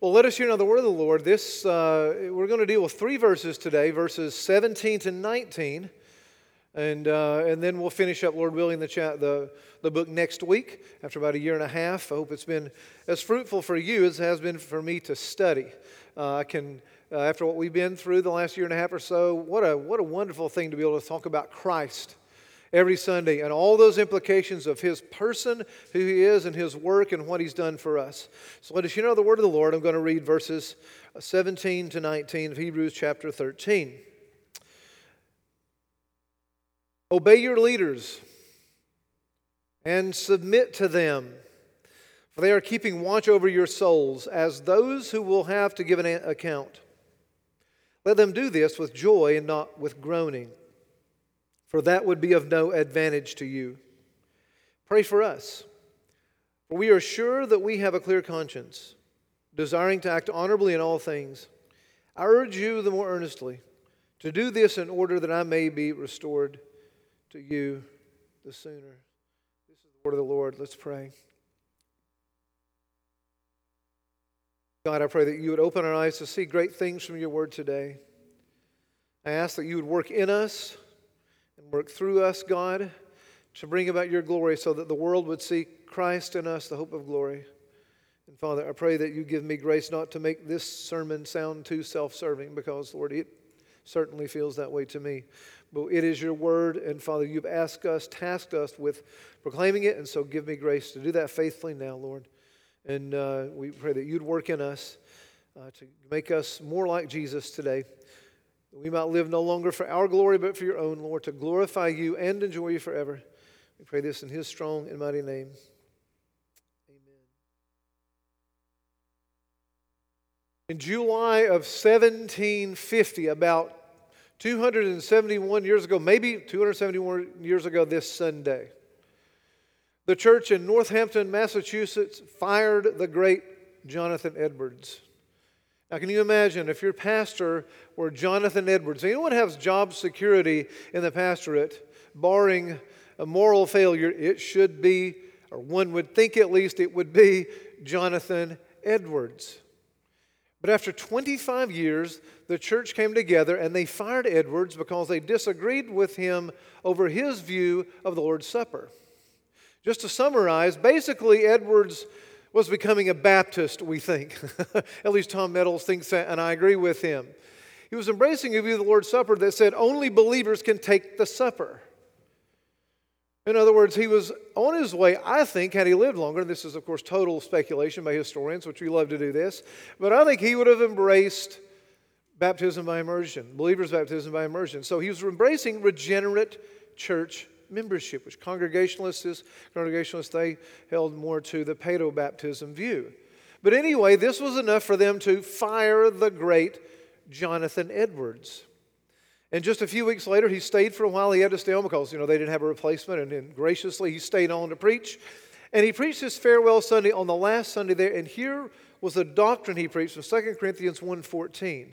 Well, let us hear now the word of the Lord. This uh, we're going to deal with three verses today, verses 17 to 19, and uh, and then we'll finish up, Lord willing, the, the the book next week after about a year and a half. I hope it's been as fruitful for you as it has been for me to study. Uh, I can. Uh, after what we've been through the last year and a half or so, what a, what a wonderful thing to be able to talk about Christ every Sunday and all those implications of his person, who he is, and his work and what he's done for us. So let us hear the word of the Lord. I'm going to read verses 17 to 19 of Hebrews chapter 13. Obey your leaders and submit to them, for they are keeping watch over your souls as those who will have to give an account. Let them do this with joy and not with groaning for that would be of no advantage to you. Pray for us, for we are sure that we have a clear conscience, desiring to act honorably in all things. I urge you the more earnestly to do this in order that I may be restored to you the sooner. This is the word of the Lord. Let's pray. God, I pray that you would open our eyes to see great things from your word today. I ask that you would work in us and work through us, God, to bring about your glory so that the world would see Christ in us, the hope of glory. And Father, I pray that you give me grace not to make this sermon sound too self serving because, Lord, it certainly feels that way to me. But it is your word, and Father, you've asked us, tasked us with proclaiming it, and so give me grace to do that faithfully now, Lord. And uh, we pray that you'd work in us uh, to make us more like Jesus today we might live no longer for our glory, but for your own, Lord, to glorify you and enjoy you forever. We pray this in his strong and mighty name. Amen. In July of 1750, about 271 years ago, maybe 271 years ago this Sunday, the church in Northampton, Massachusetts fired the great Jonathan Edwards. Now, can you imagine if your pastor were Jonathan Edwards? Anyone has job security in the pastorate, barring a moral failure, it should be, or one would think at least it would be, Jonathan Edwards. But after 25 years, the church came together and they fired Edwards because they disagreed with him over his view of the Lord's Supper. Just to summarize, basically, Edwards was becoming a Baptist, we think. At least Tom Meadows thinks that, and I agree with him. He was embracing a view of the Lord's Supper that said only believers can take the supper. In other words, he was on his way, I think, had he lived longer, and this is, of course, total speculation by historians, which we love to do this, but I think he would have embraced baptism by immersion, believers' baptism by immersion. So he was embracing regenerate church membership, which Congregationalists is, Congregationalists, they held more to the paedo baptism view. But anyway, this was enough for them to fire the great Jonathan Edwards. And just a few weeks later, he stayed for a while. He had to stay on because, you know, they didn't have a replacement. And graciously, he stayed on to preach. And he preached his farewell Sunday on the last Sunday there. And here was the doctrine he preached from 2 Corinthians 1.14.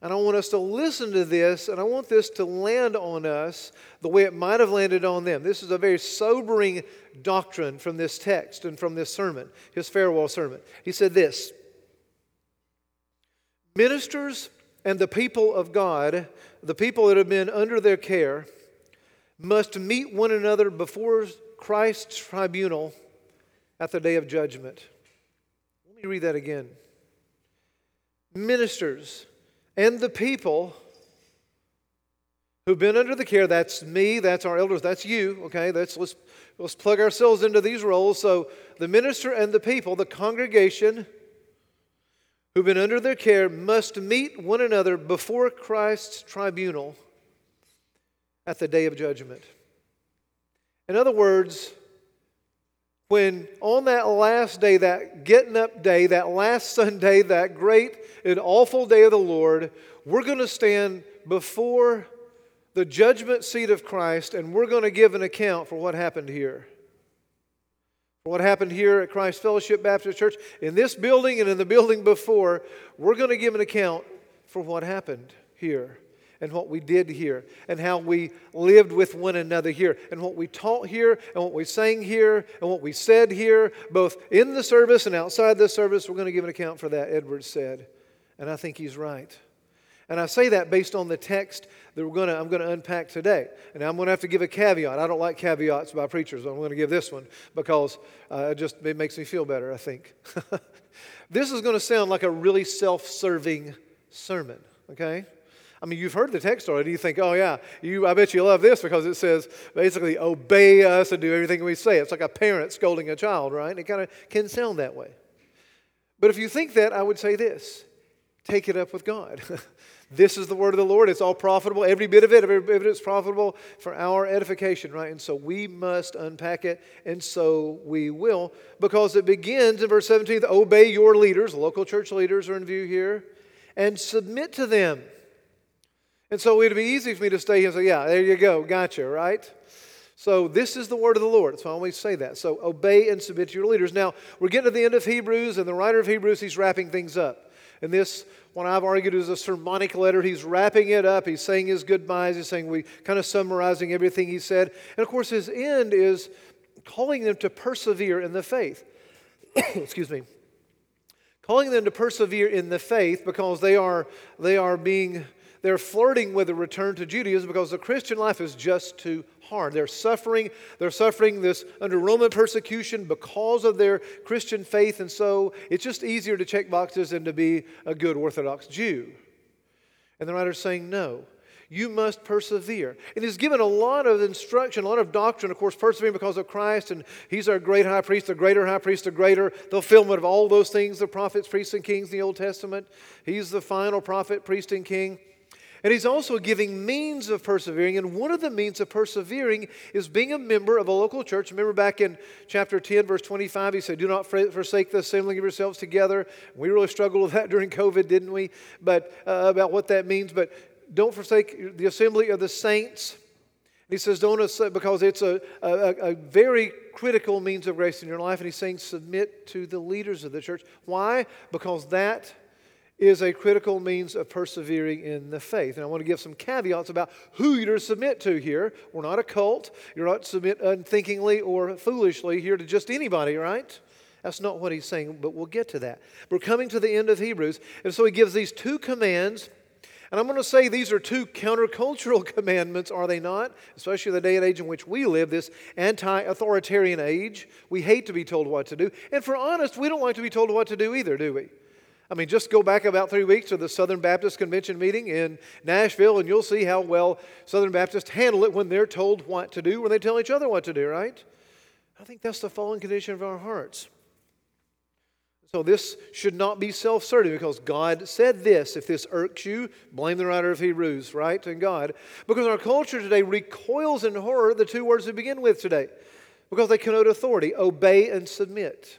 And I want us to listen to this, and I want this to land on us the way it might have landed on them. This is a very sobering doctrine from this text and from this sermon, his farewell sermon. He said this Ministers and the people of God, the people that have been under their care, must meet one another before Christ's tribunal at the day of judgment. Let me read that again. Ministers and the people who've been under the care that's me that's our elders that's you okay? That's let's let's plug ourselves into these roles. So the minister and the people the congregation who've been under their care must meet one another before christ's tribunal at the day of judgment. In other words when on that last day, that getting up day, that last Sunday, that great and awful day of the Lord, we're going to stand before the judgment seat of Christ and we're going to give an account for what happened here. For what happened here at Christ Fellowship Baptist Church, in this building and in the building before, we're going to give an account for what happened here. And what we did here, and how we lived with one another here, and what we taught here, and what we sang here, and what we said here, both in the service and outside the service. We're going to give an account for that, Edwards said. And I think he's right. And I say that based on the text that we're to, I'm going to unpack today. And I'm going to have to give a caveat. I don't like caveats by preachers. I'm going to give this one because uh, it just it makes me feel better, I think. this is going to sound like a really self serving sermon, okay? I mean, you've heard the text already. You think, oh, yeah, you, I bet you love this because it says basically obey us and do everything we say. It's like a parent scolding a child, right? And It kind of can sound that way. But if you think that, I would say this take it up with God. this is the word of the Lord. It's all profitable. Every bit of it, every bit of it is profitable for our edification, right? And so we must unpack it, and so we will, because it begins in verse 17 obey your leaders. Local church leaders are in view here, and submit to them. And so it'd be easy for me to stay here and say, yeah, there you go, gotcha, right? So this is the word of the Lord. That's why I always say that. So obey and submit to your leaders. Now, we're getting to the end of Hebrews, and the writer of Hebrews, he's wrapping things up. And this, what I've argued, is a sermonic letter. He's wrapping it up. He's saying his goodbyes. He's saying we kind of summarizing everything he said. And of course, his end is calling them to persevere in the faith. Excuse me. Calling them to persevere in the faith because they are, they are being they're flirting with a return to Judaism because the Christian life is just too hard. They're suffering. They're suffering this under Roman persecution because of their Christian faith, and so it's just easier to check boxes than to be a good Orthodox Jew. And the writer's saying, no. You must persevere. And he's given a lot of instruction, a lot of doctrine, of course, persevering because of Christ, and he's our great high priest, the greater high priest, the greater fulfillment of all those things the prophets, priests, and kings in the Old Testament. He's the final prophet, priest, and king. And he's also giving means of persevering. And one of the means of persevering is being a member of a local church. Remember back in chapter 10, verse 25, he said, Do not forsake the assembling of yourselves together. We really struggled with that during COVID, didn't we? But uh, about what that means. But don't forsake the assembly of the saints. He says, Don't, because it's a, a, a very critical means of grace in your life. And he's saying, Submit to the leaders of the church. Why? Because that is a critical means of persevering in the faith. And I want to give some caveats about who you're to submit to here. We're not a cult. You're not to submit unthinkingly or foolishly here to just anybody, right? That's not what he's saying, but we'll get to that. We're coming to the end of Hebrews, and so he gives these two commands. And I'm going to say these are two countercultural commandments, are they not? Especially the day and age in which we live, this anti authoritarian age. We hate to be told what to do. And for honest, we don't like to be told what to do either, do we? I mean, just go back about three weeks to the Southern Baptist Convention meeting in Nashville, and you'll see how well Southern Baptists handle it when they're told what to do, when they tell each other what to do, right? I think that's the fallen condition of our hearts. So this should not be self serving because God said this. If this irks you, blame the writer of Hebrews, right? And God. Because our culture today recoils in horror the two words we begin with today because they connote authority obey and submit.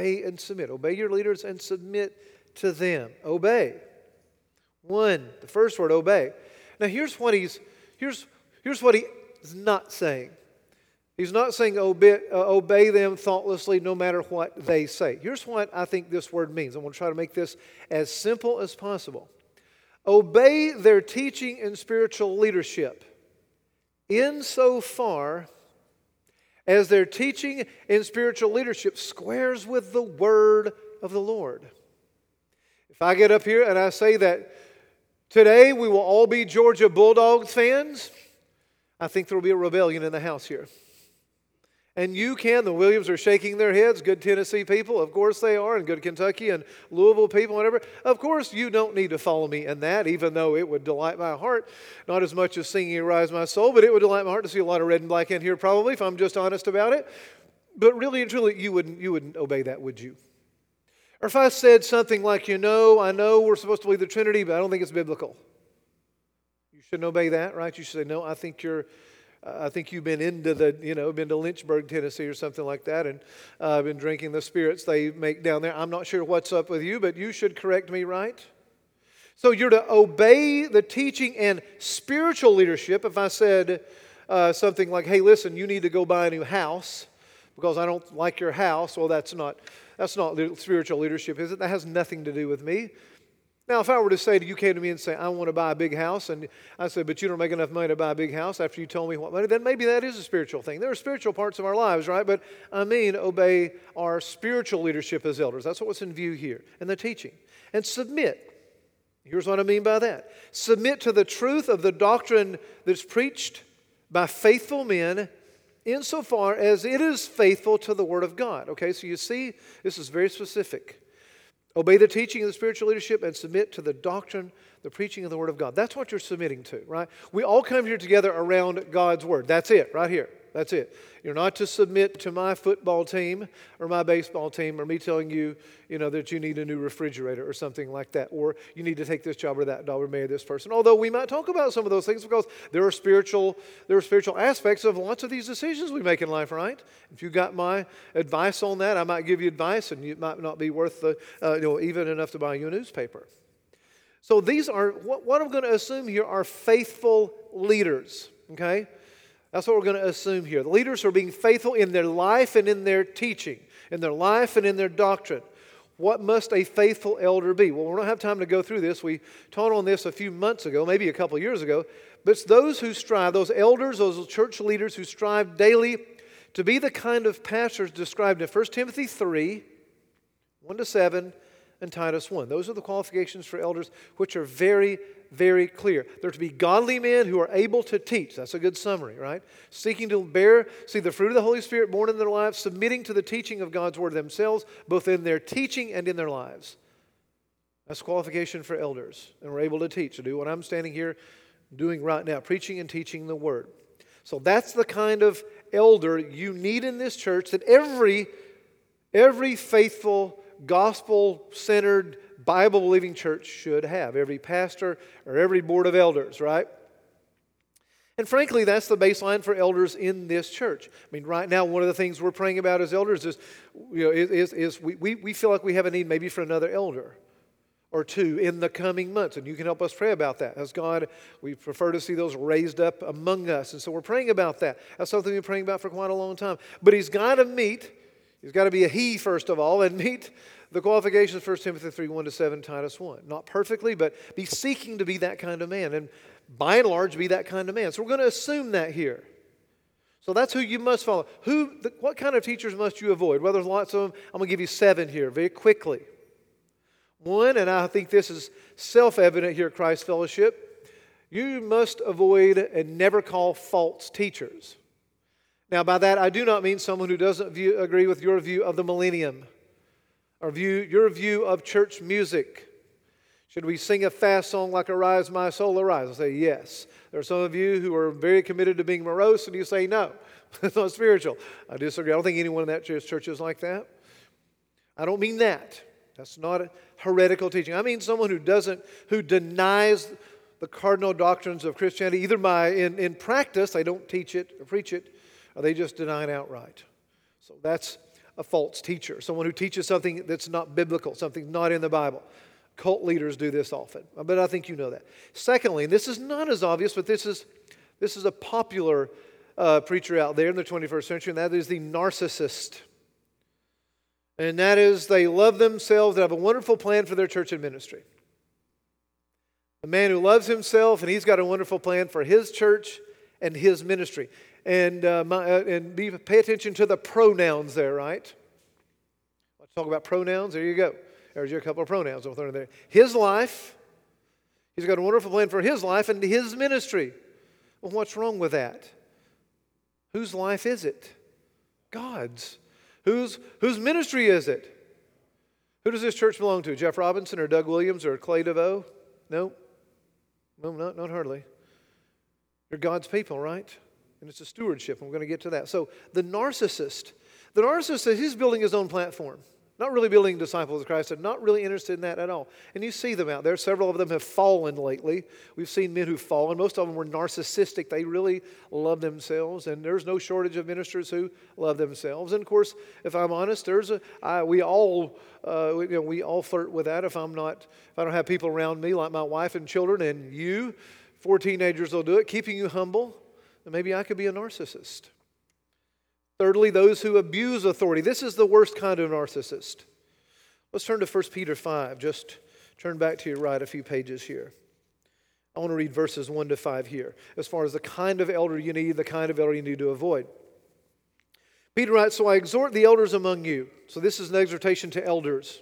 Obey and submit. Obey your leaders and submit to them. Obey. One, the first word, obey. Now here's what he's here's here's what he is not saying. He's not saying obey, uh, obey them thoughtlessly no matter what they say. Here's what I think this word means. I'm going to try to make this as simple as possible. Obey their teaching and spiritual leadership insofar as their teaching and spiritual leadership squares with the word of the Lord. If I get up here and I say that today we will all be Georgia Bulldogs fans, I think there will be a rebellion in the house here. And you can. The Williams are shaking their heads. Good Tennessee people, of course they are, and good Kentucky and Louisville people, whatever. Of course, you don't need to follow me in that, even though it would delight my heart, not as much as singing Arise My Soul, but it would delight my heart to see a lot of red and black in here, probably, if I'm just honest about it. But really and truly, you wouldn't, you wouldn't obey that, would you? Or if I said something like, you know, I know we're supposed to believe the Trinity, but I don't think it's biblical. You shouldn't obey that, right? You should say, no, I think you're I think you've been into the, you know, been to Lynchburg, Tennessee or something like that, and uh, been drinking the spirits they make down there. I'm not sure what's up with you, but you should correct me, right? So you're to obey the teaching and spiritual leadership. If I said uh, something like, hey, listen, you need to go buy a new house because I don't like your house, well, that's not, that's not spiritual leadership, is it? That has nothing to do with me. Now, if I were to say to you, came to me and say, I want to buy a big house, and I said, but you don't make enough money to buy a big house after you told me what money, then maybe that is a spiritual thing. There are spiritual parts of our lives, right? But I mean, obey our spiritual leadership as elders. That's what's in view here, in the teaching. And submit. Here's what I mean by that submit to the truth of the doctrine that's preached by faithful men insofar as it is faithful to the Word of God. Okay, so you see, this is very specific. Obey the teaching of the spiritual leadership and submit to the doctrine, the preaching of the Word of God. That's what you're submitting to, right? We all come here together around God's Word. That's it, right here. That's it. You're not to submit to my football team or my baseball team or me telling you, you know, that you need a new refrigerator or something like that, or you need to take this job or that job or marry this person. Although we might talk about some of those things because there are spiritual, there are spiritual aspects of lots of these decisions we make in life, right? If you got my advice on that, I might give you advice, and it might not be worth the, uh, you know, even enough to buy you a newspaper. So these are what, what I'm going to assume here are faithful leaders. Okay. That's what we're going to assume here. The leaders are being faithful in their life and in their teaching, in their life and in their doctrine. What must a faithful elder be? Well, we don't have time to go through this. We taught on this a few months ago, maybe a couple years ago. But it's those who strive, those elders, those church leaders who strive daily to be the kind of pastors described in 1 Timothy 3 1 to 7 and Titus 1. Those are the qualifications for elders, which are very, very clear. They're to be godly men who are able to teach. That's a good summary, right? Seeking to bear, see the fruit of the Holy Spirit born in their lives, submitting to the teaching of God's word themselves, both in their teaching and in their lives. That's qualification for elders. And we're able to teach, to do what I'm standing here doing right now, preaching and teaching the word. So that's the kind of elder you need in this church that every every faithful gospel centered Bible believing church should have every pastor or every board of elders, right? And frankly, that's the baseline for elders in this church. I mean, right now, one of the things we're praying about as elders is, you know, is, is we, we, we feel like we have a need maybe for another elder or two in the coming months. And you can help us pray about that. As God, we prefer to see those raised up among us. And so we're praying about that. That's something we've been praying about for quite a long time. But He's got to meet, He's got to be a He, first of all, and meet the qualifications 1 Timothy 3 1 to 7, Titus 1. Not perfectly, but be seeking to be that kind of man. And by and large, be that kind of man. So we're going to assume that here. So that's who you must follow. Who, the, what kind of teachers must you avoid? Well, there's lots of them. I'm going to give you seven here very quickly. One, and I think this is self evident here at Christ Fellowship, you must avoid and never call false teachers. Now, by that, I do not mean someone who doesn't view, agree with your view of the millennium or view, your view of church music. Should we sing a fast song like Arise, My Soul, Arise? I say yes. There are some of you who are very committed to being morose, and you say no. it's not spiritual. I disagree. I don't think anyone in that church is like that. I don't mean that. That's not heretical teaching. I mean someone who doesn't, who denies the cardinal doctrines of Christianity, either by in, in practice, they don't teach it or preach it, or they just deny it outright. So that's a false teacher, someone who teaches something that's not biblical, something not in the Bible. Cult leaders do this often, but I think you know that. Secondly, and this is not as obvious, but this is, this is a popular uh, preacher out there in the 21st century, and that is the narcissist. And that is they love themselves, they have a wonderful plan for their church and ministry. A man who loves himself, and he's got a wonderful plan for his church and his ministry and, uh, my, uh, and be, pay attention to the pronouns there, right? Let's talk about pronouns. There you go. There's your couple of pronouns I'm throwing there. His life, he's got a wonderful plan for his life and his ministry. Well, what's wrong with that? Whose life is it? God's. Whose, whose ministry is it? Who does this church belong to? Jeff Robinson or Doug Williams or Clay DeVoe? No. No, not, not hardly. You're God's people, right? And it's a stewardship, we're going to get to that. So the narcissist, the narcissist, he's building his own platform. Not really building disciples of Christ, and not really interested in that at all. And you see them out there. Several of them have fallen lately. We've seen men who've fallen. Most of them were narcissistic. They really love themselves. And there's no shortage of ministers who love themselves. And of course, if I'm honest, there's a I, we all uh, we, you know, we all flirt with that. If I'm not, if I don't have people around me like my wife and children, and you, four teenagers will do it, keeping you humble then maybe I could be a narcissist. Thirdly, those who abuse authority. This is the worst kind of narcissist. Let's turn to 1 Peter 5, just Turn back to your right a few pages here. I want to read verses 1 to 5 here, as far as the kind of elder you need, the kind of elder you need to avoid. Peter writes, So I exhort the elders among you. So this is an exhortation to elders.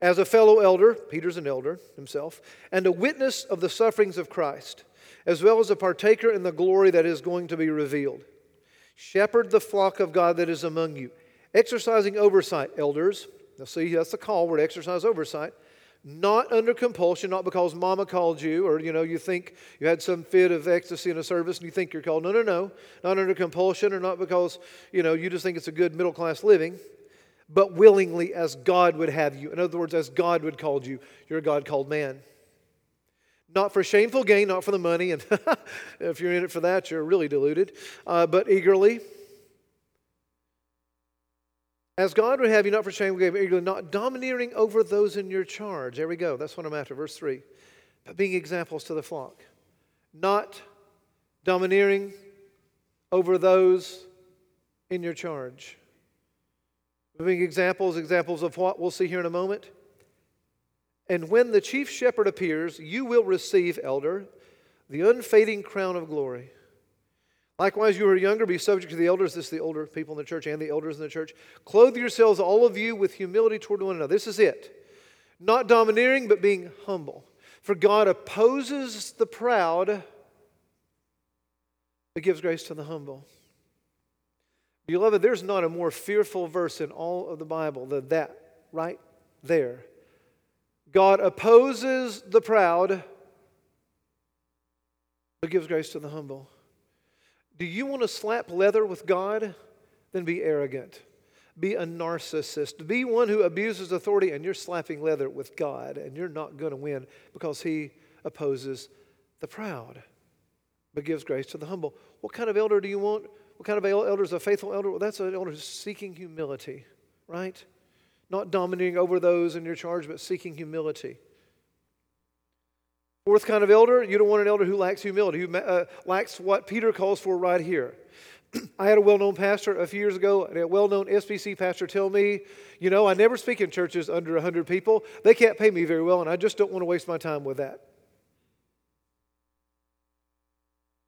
As a fellow elder, Peter's an elder himself, and a witness of the sufferings of Christ, as well as a partaker in the glory that is going to be revealed. Shepherd the flock of God that is among you, exercising oversight, elders. Now, see, that's the call word, exercise oversight not under compulsion, not because mama called you or you know you think you had some fit of ecstasy in a service and you think you're called. No, no, no. Not under compulsion or not because you know you just think it's a good middle class living, but willingly as God would have you. In other words, as God would call you. You're a God called man. Not for shameful gain, not for the money, and if you're in it for that, you're really deluded, uh, but eagerly as God would have you, not for shame, not domineering over those in your charge. There we go. That's what I'm after. Verse 3. But being examples to the flock. Not domineering over those in your charge. Being examples, examples of what we'll see here in a moment. And when the chief shepherd appears, you will receive, elder, the unfading crown of glory. Likewise, you who are younger, be subject to the elders. This is the older people in the church and the elders in the church. Clothe yourselves, all of you, with humility toward one another. This is it. Not domineering, but being humble. For God opposes the proud, but gives grace to the humble. Beloved, there's not a more fearful verse in all of the Bible than that right there. God opposes the proud, but gives grace to the humble. Do you want to slap leather with God? Then be arrogant. Be a narcissist. Be one who abuses authority, and you're slapping leather with God, and you're not going to win because He opposes the proud, but gives grace to the humble. What kind of elder do you want? What kind of elder is a faithful elder? Well, that's an elder who's seeking humility, right? Not dominating over those in your charge, but seeking humility. Fourth kind of elder, you don't want an elder who lacks humility, who uh, lacks what Peter calls for right here. I had a well known pastor a few years ago, a well known SBC pastor, tell me, you know, I never speak in churches under 100 people. They can't pay me very well, and I just don't want to waste my time with that.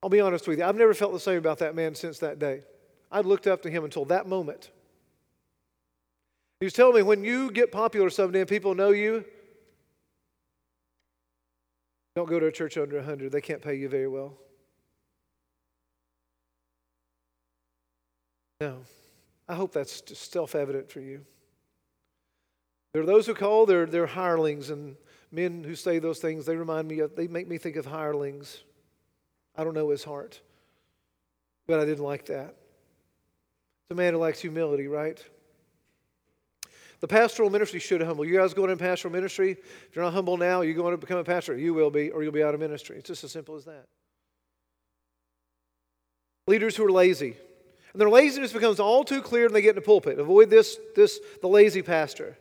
I'll be honest with you, I've never felt the same about that man since that day. I looked up to him until that moment. He was telling me when you get popular someday and people know you, don't go to a church under 100. They can't pay you very well. No. I hope that's self evident for you. There are those who call, they're, they're hirelings, and men who say those things, they remind me of, they make me think of hirelings. I don't know his heart, but I didn't like that. It's a man who likes humility, right? The pastoral ministry should humble. You guys going in pastoral ministry, if you're not humble now, you're going to become a pastor. You will be, or you'll be out of ministry. It's just as simple as that. Leaders who are lazy. And their laziness becomes all too clear when they get in the pulpit. Avoid this, this the lazy pastor.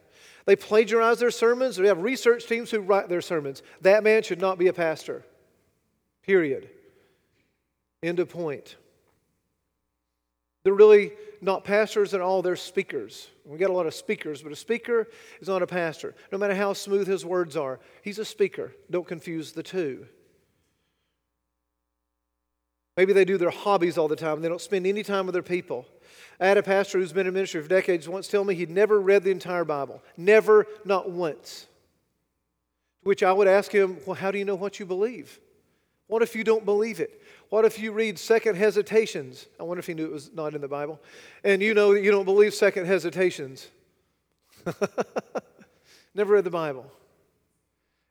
They plagiarize their sermons, they have research teams who write their sermons. That man should not be a pastor. Period. End of point. They're really not pastors at all, they're speakers. We got a lot of speakers, but a speaker is not a pastor. No matter how smooth his words are, he's a speaker. Don't confuse the two. Maybe they do their hobbies all the time. They don't spend any time with their people. I had a pastor who's been in ministry for decades once tell me he'd never read the entire Bible. Never, not once. To which I would ask him, Well, how do you know what you believe? What if you don't believe it? What if you read second hesitations? I wonder if he knew it was not in the Bible. And you know that you don't believe second hesitations. never read the Bible.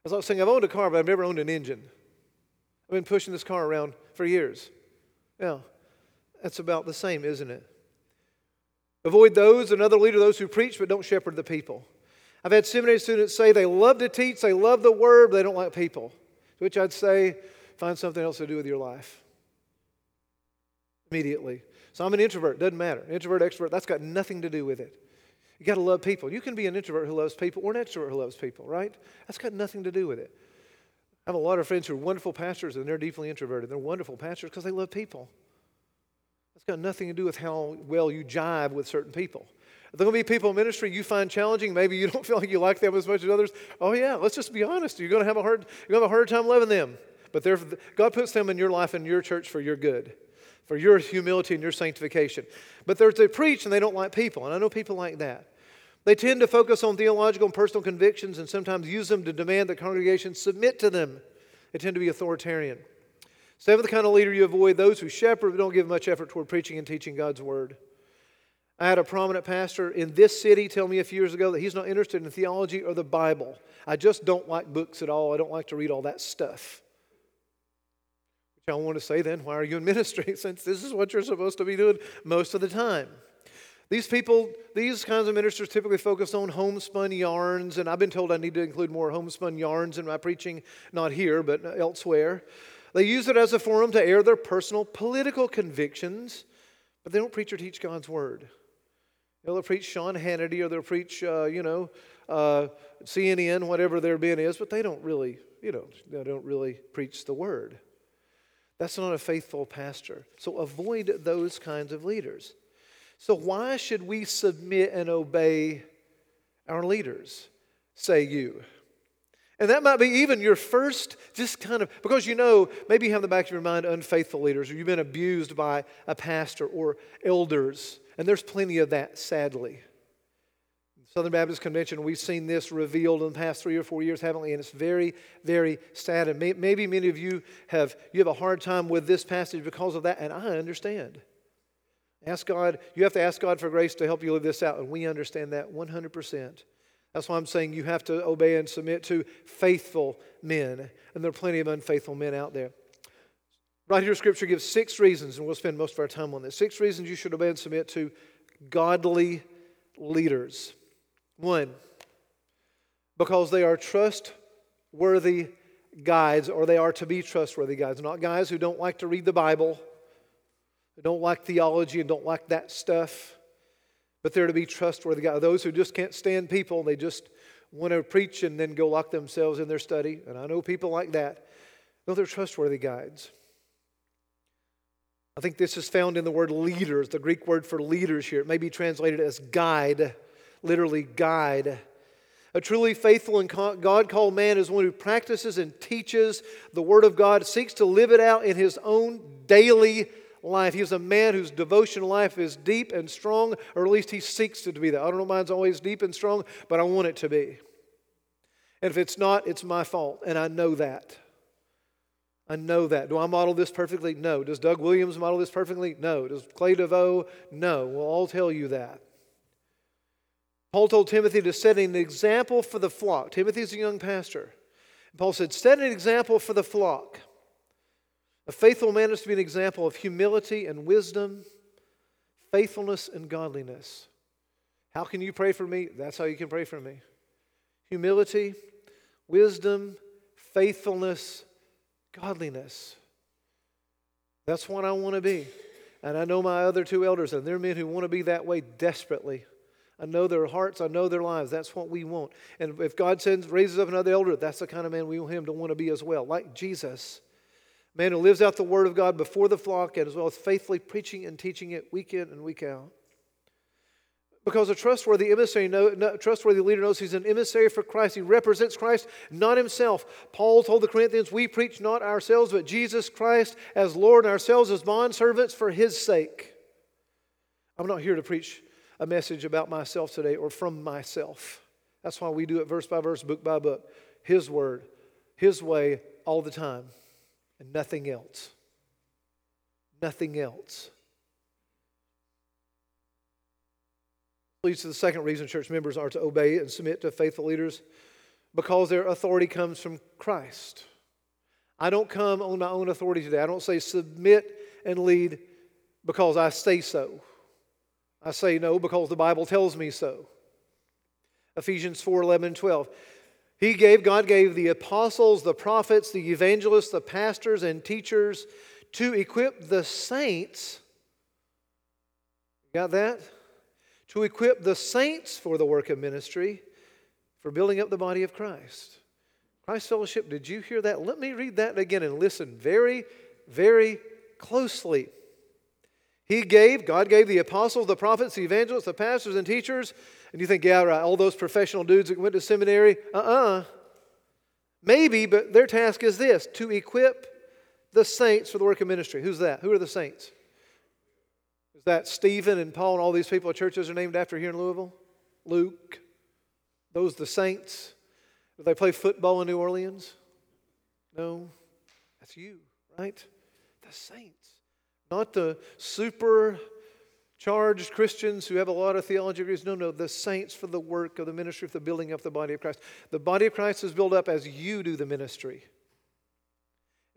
As I was saying, I've owned a car, but I've never owned an engine. I've been pushing this car around for years. Yeah, that's about the same, isn't it? Avoid those, another leader, those who preach but don't shepherd the people. I've had seminary students say they love to teach, they love the word, but they don't like people. To which I'd say, find something else to do with your life immediately. So I'm an introvert, doesn't matter. Introvert, extrovert, that's got nothing to do with it. You got to love people. You can be an introvert who loves people or an extrovert who loves people, right? That's got nothing to do with it. I have a lot of friends who are wonderful pastors and they're deeply introverted. They're wonderful pastors because they love people. That's got nothing to do with how well you jive with certain people. There going to be people in ministry you find challenging? Maybe you don't feel like you like them as much as others. Oh yeah, let's just be honest. You're going to have a hard, you're going to have a hard time loving them. But God puts them in your life and your church for your good, for your humility and your sanctification. But there's they preach and they don't like people, and I know people like that. They tend to focus on theological and personal convictions and sometimes use them to demand that congregations submit to them. They tend to be authoritarian. Seventh kind of leader you avoid those who shepherd but don't give much effort toward preaching and teaching God's word. I had a prominent pastor in this city tell me a few years ago that he's not interested in theology or the Bible. I just don't like books at all. I don't like to read all that stuff. Which I want to say then, why are you in ministry since this is what you're supposed to be doing most of the time? These people, these kinds of ministers typically focus on homespun yarns, and I've been told I need to include more homespun yarns in my preaching, not here, but elsewhere. They use it as a forum to air their personal political convictions, but they don't preach or teach God's word. They'll preach Sean Hannity or they'll preach, uh, you know, uh, CNN, whatever their bin is, but they don't really, you know, they don't really preach the word. That's not a faithful pastor. So avoid those kinds of leaders. So, why should we submit and obey our leaders, say you? And that might be even your first, just kind of, because you know, maybe you have in the back of your mind unfaithful leaders, or you've been abused by a pastor or elders. And there's plenty of that, sadly. Southern Baptist Convention, we've seen this revealed in the past three or four years, haven't we? And it's very, very sad. And may, maybe many of you have you have a hard time with this passage because of that, and I understand. Ask God, you have to ask God for grace to help you live this out, and we understand that 100%. That's why I'm saying you have to obey and submit to faithful men, and there are plenty of unfaithful men out there. Right here, Scripture gives six reasons, and we'll spend most of our time on this. Six reasons you should obey and submit to godly leaders. One, because they are trustworthy guides, or they are to be trustworthy guides, not guys who don't like to read the Bible don't like theology and don't like that stuff, but they're to be trustworthy guys. Those who just can't stand people, they just want to preach and then go lock themselves in their study. And I know people like that. No, they're trustworthy guides. I think this is found in the word leaders, the Greek word for leaders here. It may be translated as guide, literally guide. A truly faithful and God called man is one who practices and teaches the Word of God, seeks to live it out in his own daily life. He's a man whose devotional life is deep and strong, or at least he seeks it to be that. I don't know mine's always deep and strong, but I want it to be. And if it's not, it's my fault, and I know that. I know that. Do I model this perfectly? No. Does Doug Williams model this perfectly? No. Does Clay DeVoe? No. We'll all tell you that. Paul told Timothy to set an example for the flock. Timothy's a young pastor. Paul said, Set an example for the flock. A faithful man is to be an example of humility and wisdom, faithfulness and godliness. How can you pray for me? That's how you can pray for me. Humility, wisdom, faithfulness, godliness. That's what I want to be. And I know my other two elders, and they're men who want to be that way desperately. I know their hearts, I know their lives. That's what we want. And if God sends raises up another elder, that's the kind of man we want him to want to be as well, like Jesus man who lives out the word of God before the flock and as well as faithfully preaching and teaching it week in and week out. Because a trustworthy emissary, know, trustworthy leader knows he's an emissary for Christ. He represents Christ, not himself. Paul told the Corinthians, "We preach not ourselves, but Jesus Christ as Lord, and ourselves as bondservants for His sake." I'm not here to preach a message about myself today or from myself. That's why we do it verse by verse, book by book. His word, His way, all the time and nothing else. Nothing else. Leads to the second reason church members are to obey and submit to faithful leaders because their authority comes from Christ. I don't come on my own authority today. I don't say submit and lead because I say so. I say no because the Bible tells me so. Ephesians 4 11 and 12. He gave, God gave the apostles, the prophets, the evangelists, the pastors, and teachers to equip the saints. Got that? To equip the saints for the work of ministry, for building up the body of Christ. Christ Fellowship, did you hear that? Let me read that again and listen very, very closely. He gave, God gave the apostles, the prophets, the evangelists, the pastors, and teachers. And you think, yeah, right, all those professional dudes that went to seminary. Uh uh Maybe, but their task is this to equip the saints for the work of ministry. Who's that? Who are the saints? Is that Stephen and Paul and all these people churches are named after here in Louisville? Luke? Those the saints? Do they play football in New Orleans? No. That's you, right? The saints. Not the super charged Christians who have a lot of theology degrees. No, no, the saints for the work of the ministry of the building up the body of Christ. The body of Christ is built up as you do the ministry.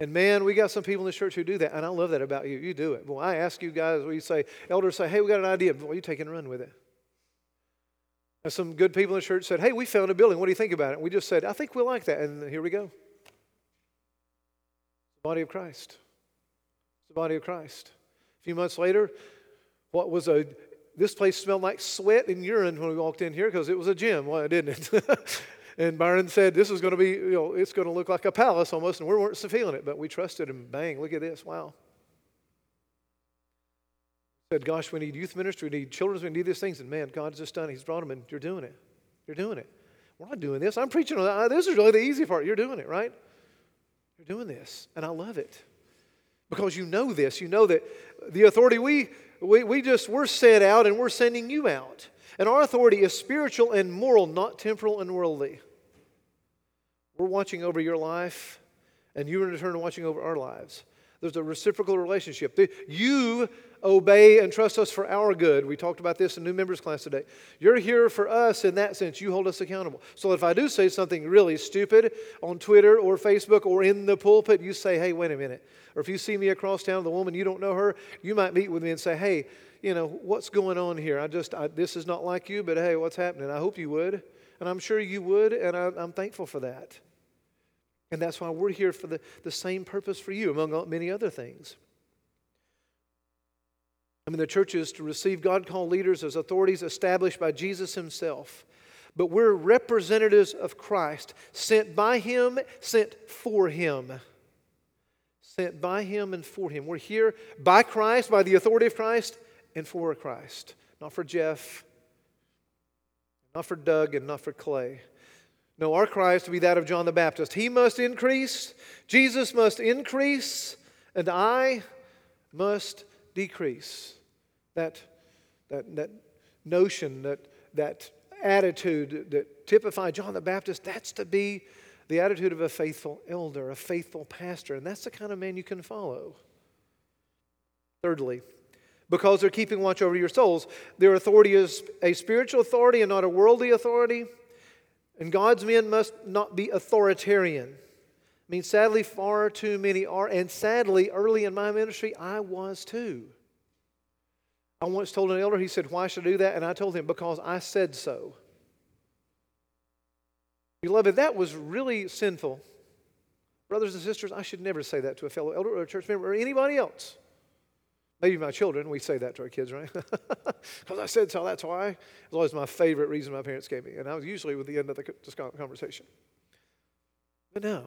And man, we got some people in the church who do that, and I love that about you. You do it. Well, I ask you guys, we say, elders say, hey, we got an idea. Well, you take and run with it. And some good people in the church said, hey, we found a building. What do you think about it? And we just said, I think we like that. And here we go. Body of Christ. It's the body of Christ. A few months later, what was a this place smelled like sweat and urine when we walked in here because it was a gym, well, didn't it? And Byron said, This is going to be, you know, it's going to look like a palace almost. And we weren't feeling it, but we trusted him. Bang, look at this. Wow. Said, Gosh, we need youth ministry, we need children's, we need these things. And man, God's just done it. He's brought them, and you're doing it. You're doing it. We're not doing this. I'm preaching. This is really the easy part. You're doing it, right? You're doing this. And I love it. Because you know this. You know that the authority we, we, we just, we're sent out and we're sending you out. And our authority is spiritual and moral, not temporal and worldly. We're watching over your life, and you in turn are watching over our lives. There's a reciprocal relationship. You obey and trust us for our good. We talked about this in new members class today. You're here for us in that sense. You hold us accountable. So if I do say something really stupid on Twitter or Facebook or in the pulpit, you say, hey, wait a minute. Or if you see me across town, the woman, you don't know her, you might meet with me and say, hey, you know, what's going on here? I just, I, this is not like you, but hey, what's happening? I hope you would. And I'm sure you would, and I, I'm thankful for that. And that's why we're here for the, the same purpose for you, among many other things. I mean, the church is to receive God called leaders as authorities established by Jesus Himself. But we're representatives of Christ, sent by Him, sent for Him. Sent by Him and for Him. We're here by Christ, by the authority of Christ, and for Christ. Not for Jeff, not for Doug, and not for Clay. No, our cry is to be that of John the Baptist. He must increase, Jesus must increase, and I must decrease. That, that, that notion, that, that attitude that typified John the Baptist, that's to be the attitude of a faithful elder, a faithful pastor, and that's the kind of man you can follow. Thirdly, because they're keeping watch over your souls, their authority is a spiritual authority and not a worldly authority. And God's men must not be authoritarian. I mean, sadly, far too many are. And sadly, early in my ministry, I was too. I once told an elder, he said, Why should I do that? And I told him, Because I said so. Beloved, that was really sinful. Brothers and sisters, I should never say that to a fellow elder or a church member or anybody else. Maybe my children, we say that to our kids, right? Because I said so, that's why. It was always my favorite reason my parents gave me. And I was usually with the end of the conversation. But no.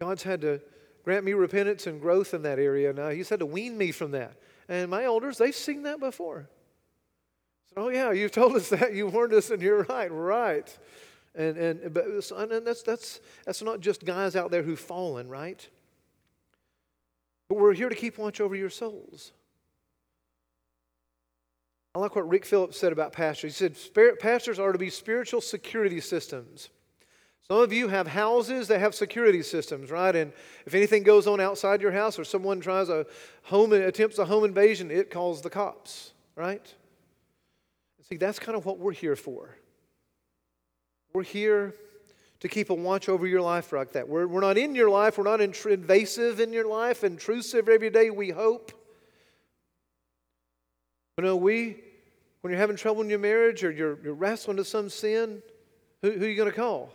God's had to grant me repentance and growth in that area now. Uh, he's had to wean me from that. And my elders, they've seen that before. So, oh, yeah, you've told us that. You warned us, and you're right, right. And, and, but, and that's, that's, that's not just guys out there who've fallen, right? But we're here to keep watch over your souls. I like what Rick Phillips said about pastors. He said, Pastors are to be spiritual security systems. Some of you have houses that have security systems, right? And if anything goes on outside your house or someone tries a home attempts a home invasion, it calls the cops, right? See, that's kind of what we're here for. We're here to keep a watch over your life like that. We're, we're not in your life, we're not invasive in your life, intrusive every day, we hope. You know, we, when you're having trouble in your marriage or you're, you're wrestling to some sin, who, who are you going to call?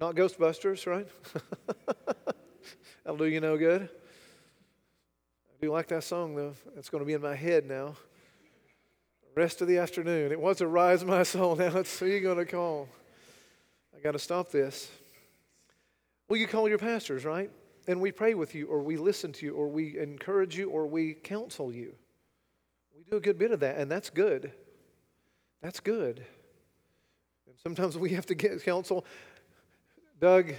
Not Ghostbusters, right? That'll do you no good. I do like that song, though. It's going to be in my head now. The rest of the afternoon. It was Arise My Soul. Now it's who you going to call? I got to stop this. Well, you call your pastors, right? and we pray with you, or we listen to you, or we encourage you, or we counsel you. We do a good bit of that, and that's good. That's good. And sometimes we have to get counsel. Doug,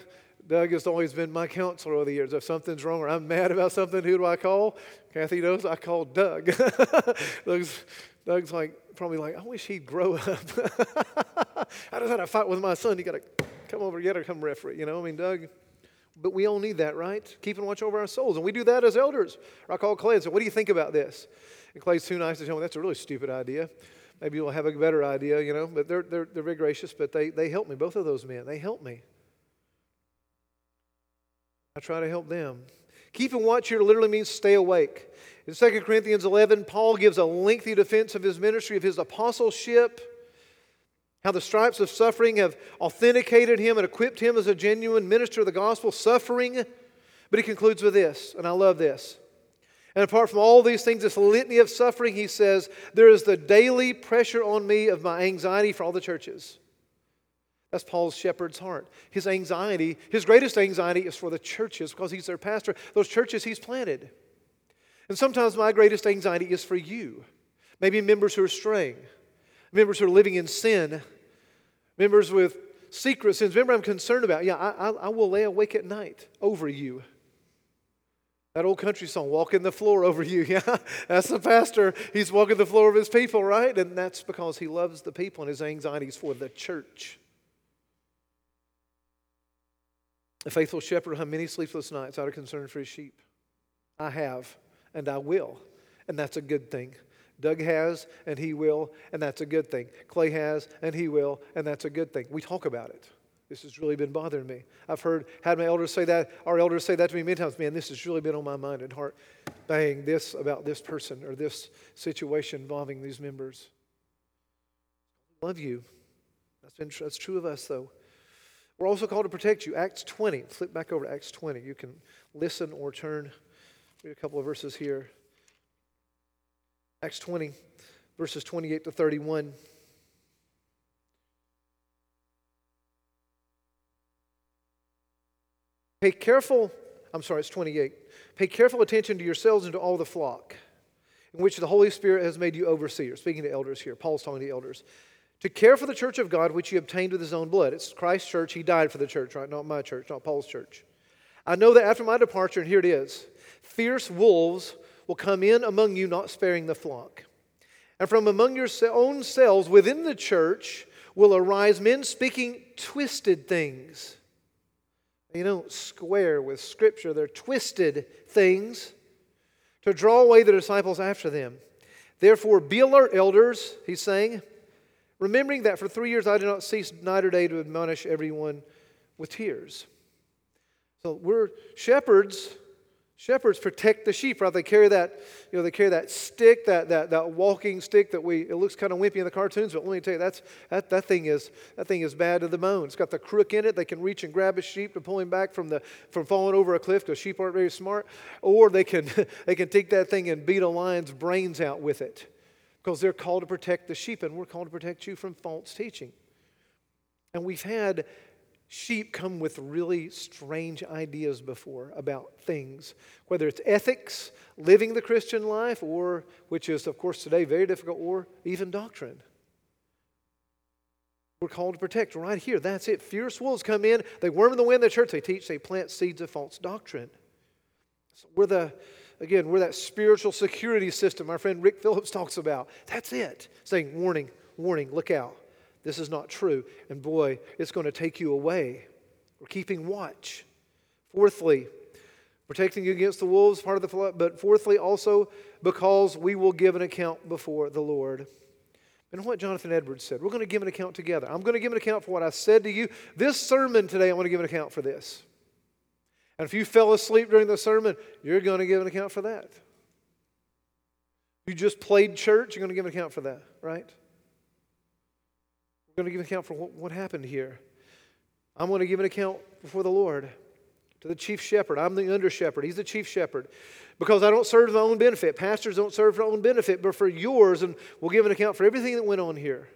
Doug has always been my counselor over the years. If something's wrong or I'm mad about something, who do I call? Kathy knows I call Doug. Doug's, Doug's like probably like, I wish he'd grow up. I just had a fight with my son. You got to come over, you got to come referee. You know, I mean, Doug. But we all need that, right? Keep and watch over our souls. And we do that as elders. I call Clay and say, What do you think about this? And Clay's too nice to tell me that's a really stupid idea. Maybe you'll have a better idea, you know. But they're, they're, they're very gracious, but they, they help me. Both of those men, they help me. I try to help them. Keep and watch here literally means stay awake. In 2 Corinthians 11, Paul gives a lengthy defense of his ministry, of his apostleship, how the stripes of suffering have authenticated him and equipped him as a genuine minister of the gospel, suffering. But he concludes with this, and I love this. And apart from all these things, this litany of suffering, he says, there is the daily pressure on me of my anxiety for all the churches. That's Paul's shepherd's heart. His anxiety, his greatest anxiety is for the churches because he's their pastor, those churches he's planted. And sometimes my greatest anxiety is for you. Maybe members who are straying, members who are living in sin, members with secret sins. Remember, I'm concerned about, yeah, I, I, I will lay awake at night over you. That old country song, walking the floor over you. Yeah, that's the pastor. He's walking the floor of his people, right? And that's because he loves the people and his anxiety is for the church. A faithful shepherd will have many sleepless nights out of concern for his sheep. I have, and I will, and that's a good thing. Doug has, and he will, and that's a good thing. Clay has, and he will, and that's a good thing. We talk about it. This has really been bothering me. I've heard, had my elders say that, our elders say that to me many times. Man, this has really been on my mind and heart. Bang, this about this person or this situation involving these members. Love you. That's, been, that's true of us, though. We're also called to protect you. Acts 20. Flip back over to Acts 20. You can listen or turn. Read a couple of verses here. Acts 20, verses 28 to 31. Pay careful, I'm sorry, it's 28. Pay careful attention to yourselves and to all the flock in which the Holy Spirit has made you overseers. Speaking to elders here, Paul's talking to elders to care for the church of God which he obtained with his own blood. It's Christ's church. He died for the church, right? Not my church, not Paul's church. I know that after my departure, and here it is, fierce wolves will come in among you, not sparing the flock. And from among your own selves within the church will arise men speaking twisted things. They don't square with Scripture, they're twisted things to draw away the disciples after them. Therefore, be alert, elders, he's saying remembering that for three years I did not cease night or day to admonish everyone with tears. So we're shepherds. Shepherds protect the sheep, right? They carry that, you know, they carry that stick, that, that, that walking stick that we, it looks kind of wimpy in the cartoons, but let me tell you, that's, that, that, thing is, that thing is bad to the bone. It's got the crook in it. They can reach and grab a sheep to pull him back from, the, from falling over a cliff because sheep aren't very smart. Or they can, they can take that thing and beat a lion's brains out with it because they're called to protect the sheep, and we're called to protect you from false teaching. And we've had sheep come with really strange ideas before about things, whether it's ethics, living the Christian life, or, which is, of course, today very difficult, or even doctrine. We're called to protect right here. That's it. Fierce wolves come in, they worm in the wind of the church, they teach, they plant seeds of false doctrine. So we're the Again, we're that spiritual security system our friend Rick Phillips talks about. That's it. Saying, warning, warning, look out. This is not true. And boy, it's going to take you away. We're keeping watch. Fourthly, protecting you against the wolves, part of the flood, but fourthly, also because we will give an account before the Lord. And what Jonathan Edwards said, we're going to give an account together. I'm going to give an account for what I said to you. This sermon today, I want to give an account for this. And if you fell asleep during the sermon, you're going to give an account for that. You just played church, you're going to give an account for that, right? We're going to give an account for what, happened here. I'm going to give an account before the Lord to the chief shepherd. I'm the under shepherd. He's the chief shepherd. Because I don't serve my own benefit. Pastors don't serve for their own benefit, but for yours, and we'll give an account for everything that went on here.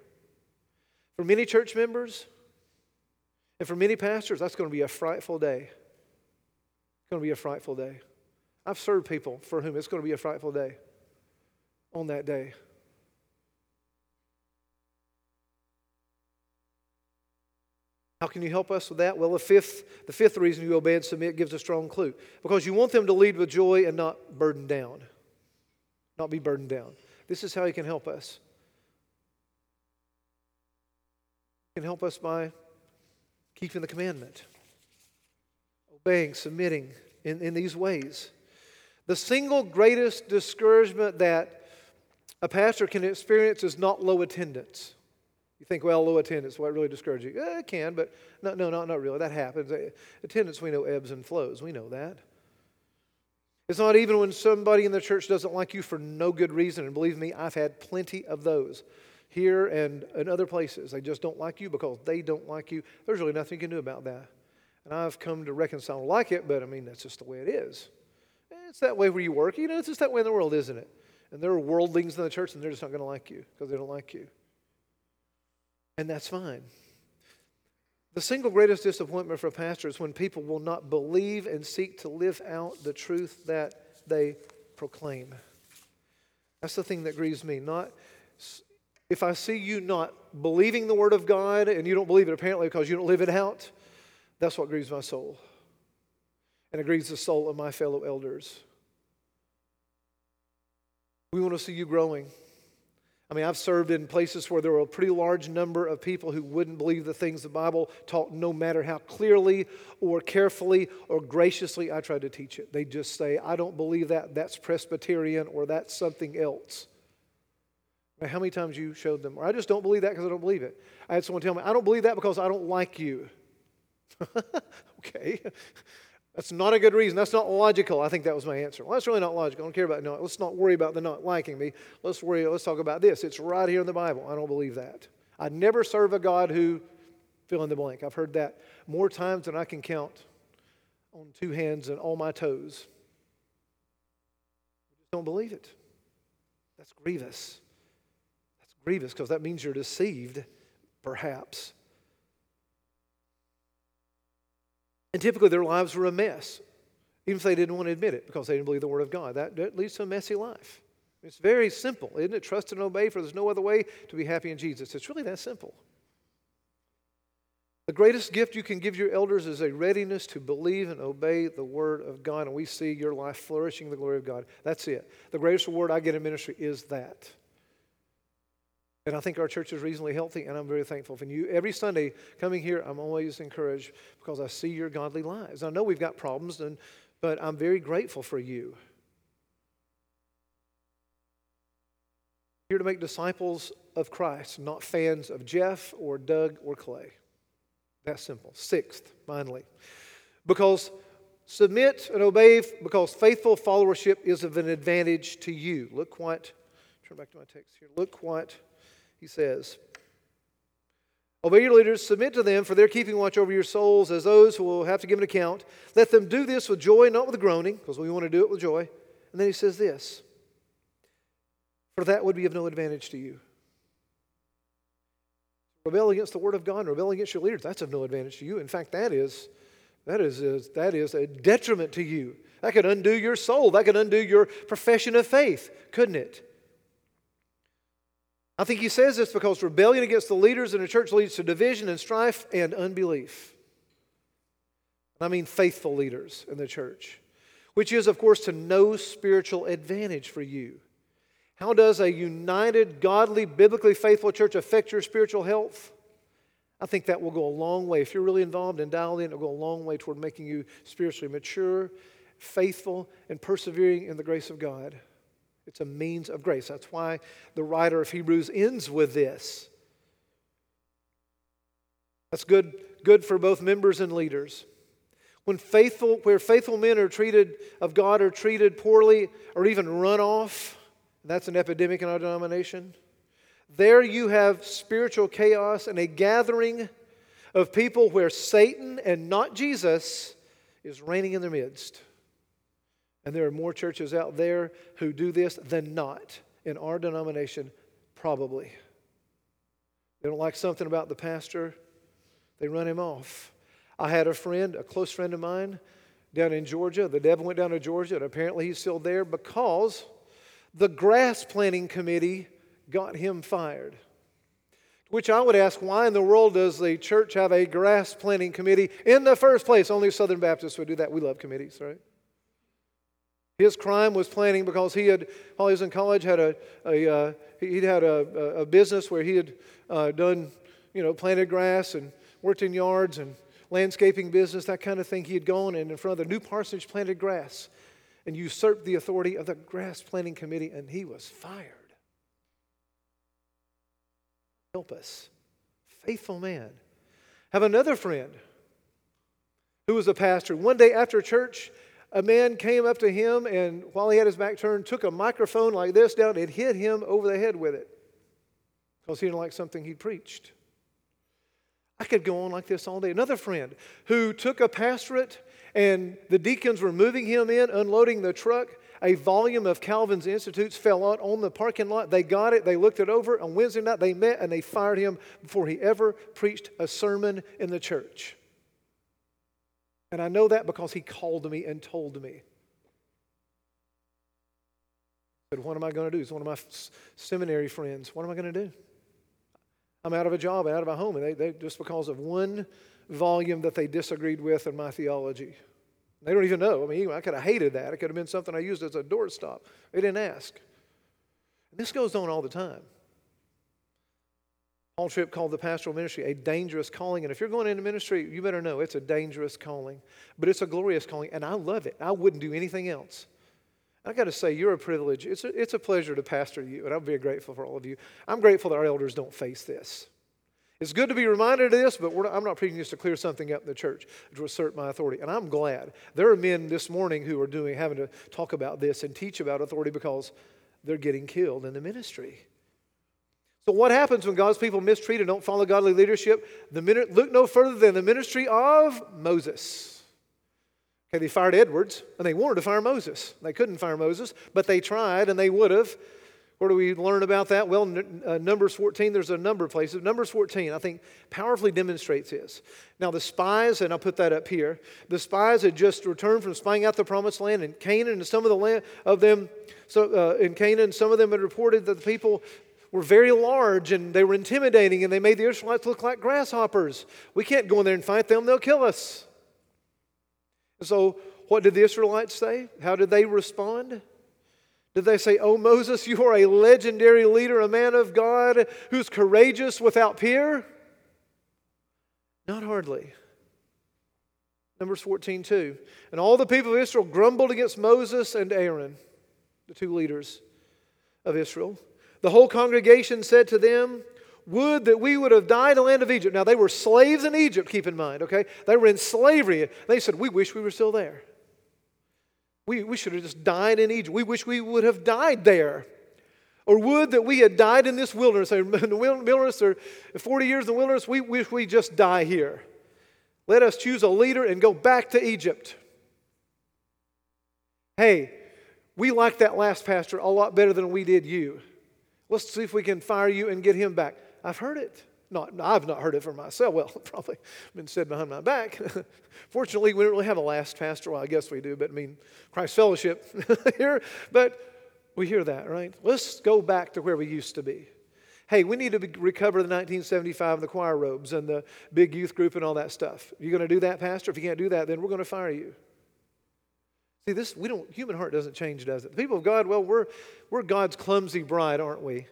For many church members and for many pastors, that's going to be a frightful day. Going to be a frightful day. I've served people for whom it's going to be a frightful day on that day. How can you help us with that? Well, the fifth, the fifth reason you obey and submit gives a strong clue. Because you want them to lead with joy and not burdened down. Not be burdened down. This is how he can help us. He can help us by keeping the commandment, obeying, submitting in, in these ways. The single greatest discouragement that a pastor can experience is not low attendance. You think, well, low attendance, what really discourages you? Eh, it can, but no, no, not, not really. That happens. Eh, attendance, we know, ebbs and flows. We know that. It's not even when somebody in the church doesn't like you for no good reason. And believe me, I've had plenty of those here and in other places. They just don't like you because they don't like you. There's really nothing you can do about that. And I've come to reconcile like it, but I mean, that's just the way it is. It's that way where you work. You know, it's just that way in the world, isn't it? And there are worldlings in the church, and they're just not going to like you because they don't like you and that's fine. The single greatest disappointment for a pastor is when people will not believe and seek to live out the truth that they proclaim. That's the thing that grieves me. Not if I see you not believing the word of God and you don't believe it apparently because you don't live it out, that's what grieves my soul. And it grieves the soul of my fellow elders. We want to see you growing. I mean, I've served in places where there were a pretty large number of people who wouldn't believe the things the Bible taught, no matter how clearly or carefully or graciously I tried to teach it. They just say, I don't believe that, that's Presbyterian, or that's something else. how many times you showed them, or I just don't believe that because I don't believe it. I had someone tell me, I don't believe that because I don't like you. okay. That's not a good reason. That's not logical. I think that was my answer. Well, that's really not logical. I don't care about no. Let's not worry about the not liking me. Let's worry. Let's talk about this. It's right here in the Bible. I don't believe that. I never serve a God who fill in the blank. I've heard that more times than I can count on two hands and all my toes. I just don't believe it. That's grievous. That's grievous because that means you're deceived, perhaps. And typically their lives were a mess, even if they didn't want to admit it because they didn't believe the Word of God. That, that leads to a messy life. It's very simple, isn't it? Trust and obey, for there's no other way to be happy in Jesus. It's really that simple. The greatest gift you can give your elders is a readiness to believe and obey the Word of God. And we see your life flourishing the glory of God. That's it. The greatest reward I get in ministry is that. And I think our church is reasonably healthy, and I'm very thankful for you. Every Sunday coming here, I'm always encouraged because I see your godly lives. I know we've got problems, and, but I'm very grateful for you. Here to make disciples of Christ, not fans of Jeff or Doug or Clay. That's simple. Sixth, finally, because submit and obey, because faithful followership is of an advantage to you. Look what, turn back to my text here. Look what he says. Obey your leaders, submit to them, for they're keeping watch over your souls as those who will have to give an account. Let them do this with joy, not with groaning, because we want to do it with joy. And then he says this For that would be of no advantage to you. Rebel against the word of God rebel against your leaders, that's of no advantage to you. In fact, that is, that is, that is a detriment to you. That could undo your soul. That could undo your profession of faith, couldn't it? I think he says this because rebellion against the leaders in the church leads to division and strife and unbelief. I mean, faithful leaders in the church, which is, of course, to no spiritual advantage for you. How does a united, godly, biblically faithful church affect your spiritual health? I think that will go a long way. If you're really involved and dialed in, it'll go a long way toward making you spiritually mature, faithful, and persevering in the grace of God. It's a means of grace. That's why the writer of Hebrews ends with this. That's good, good for both members and leaders. When faithful, where faithful men are treated of God are treated poorly or even run off, that's an epidemic in our denomination. There you have spiritual chaos and a gathering of people where Satan and not Jesus is reigning in their midst. And there are more churches out there who do this than not. In our denomination, probably. They don't like something about the pastor, they run him off. I had a friend, a close friend of mine, down in Georgia. The devil went down to Georgia, and apparently he's still there because the grass planting committee got him fired. Which I would ask, why in the world does the church have a grass planting committee in the first place? Only Southern Baptists would do that. We love committees, right? His crime was planting because he had, while he was in college, had a, a uh, he'd had a, a, business where he had uh, done, you know, planted grass and worked in yards and landscaping business, that kind of thing. He had gone and in front of the new parsonage planted grass and usurped the authority of the grass planting committee, and he was fired. Help us. Faithful man. Have another friend who was a pastor. One day after church, a man came up to him and while he had his back turned, took a microphone like this down and hit him over the head with it because he didn't like something he preached. I could go on like this all day. Another friend who took a pastorate and the deacons were moving him in, unloading the truck. A volume of Calvin's Institutes fell out on the parking lot. They got it, they looked it over. On Wednesday night, they met and they fired him before he ever preached a sermon in the church. And I know that because he called me and told me. But what am I going to do? He's one of my seminary friends. What am I going to do? I'm out of a job, out of a home, and they, they just because of one volume that they disagreed with in my theology. They don't even know. I mean, I could have hated that. It could have been something I used as a doorstop. They didn't ask. And this goes on all the time. Paul Tripp called the pastoral ministry a dangerous calling. And if you're going into ministry, you better know it's a dangerous calling. But it's a glorious calling, and I love it. I wouldn't do anything else. I got to say, you're a privilege. It's a, it's a pleasure to pastor you, and I'm very grateful for all of you. I'm grateful that our elders don't face this. It's good to be reminded of this, but I'm not preaching this to clear something up in the church to assert my authority. And I'm glad. There are men this morning who are doing, having to talk about this and teach about authority because they're getting killed in the ministry. So, what happens when God's people mistreat and don't follow godly leadership? The minute, look no further than the ministry of Moses. Okay, they fired Edwards, and they wanted to fire Moses. They couldn't fire Moses, but they tried, and they would have. Where do we learn about that? Well, uh, Numbers 14, there's a number of places. Numbers 14, I think, powerfully demonstrates this. Now, the spies, and I'll put that up here, the spies had just returned from spying out the promised land in Canaan, and some of the land of them, so uh, in Canaan, some of them had reported that the people were very large and they were intimidating and they made the Israelites look like grasshoppers. We can't go in there and fight them, they'll kill us. And so, what did the Israelites say? How did they respond? Did they say, Oh, Moses, you are a legendary leader, a man of God who's courageous without peer? Not hardly. Numbers 14, 2. And all the people of Israel grumbled against Moses and Aaron, the two leaders of Israel. The whole congregation said to them, Would that we would have died in the land of Egypt. Now, they were slaves in Egypt, keep in mind, okay? They were in slavery. They said, We wish we were still there. We, we should have just died in Egypt. We wish we would have died there. Or would that we had died in this wilderness, in the wilderness, or 40 years in the wilderness, we wish we just die here. Let us choose a leader and go back to Egypt. Hey, we like that last pastor a lot better than we did you. Let's see if we can fire you and get him back. I've heard it. Not, I've not heard it for myself. Well, probably been said behind my back. Fortunately, we don't really have a last pastor. Well, I guess we do, but I mean, Christ Fellowship here. But we hear that, right? Let's go back to where we used to be. Hey, we need to recover the 1975 and the choir robes and the big youth group and all that stuff. You're going to do that, Pastor? If you can't do that, then we're going to fire you. See, this we don't. Human heart doesn't change, does it? The people of God, well, we're we're God's clumsy bride, aren't we?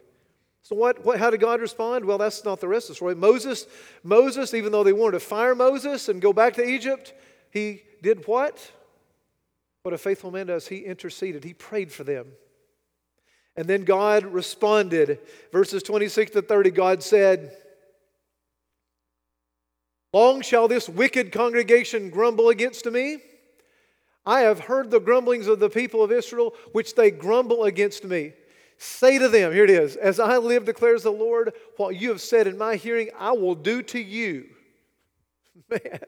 So what, what, how did God respond? Well, that's not the rest of the story. Moses, Moses, even though they wanted to fire Moses and go back to Egypt, he did what? What a faithful man does. He interceded. He prayed for them. And then God responded. Verses 26 to 30, God said, Long shall this wicked congregation grumble against me? I have heard the grumblings of the people of Israel, which they grumble against me. Say to them, here it is, as I live, declares the Lord, what you have said in my hearing, I will do to you. Man,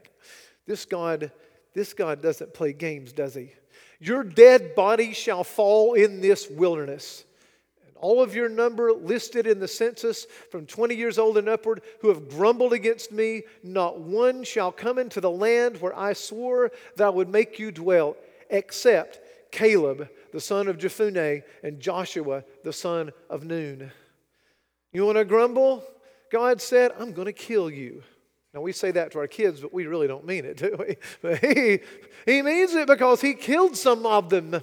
this God, this God doesn't play games, does he? Your dead body shall fall in this wilderness. All of your number listed in the census from 20 years old and upward who have grumbled against me, not one shall come into the land where I swore that I would make you dwell, except Caleb, the son of Jephunneh, and Joshua, the son of Nun. You want to grumble? God said, I'm going to kill you. Now, we say that to our kids, but we really don't mean it, do we? But he, he means it because he killed some of them.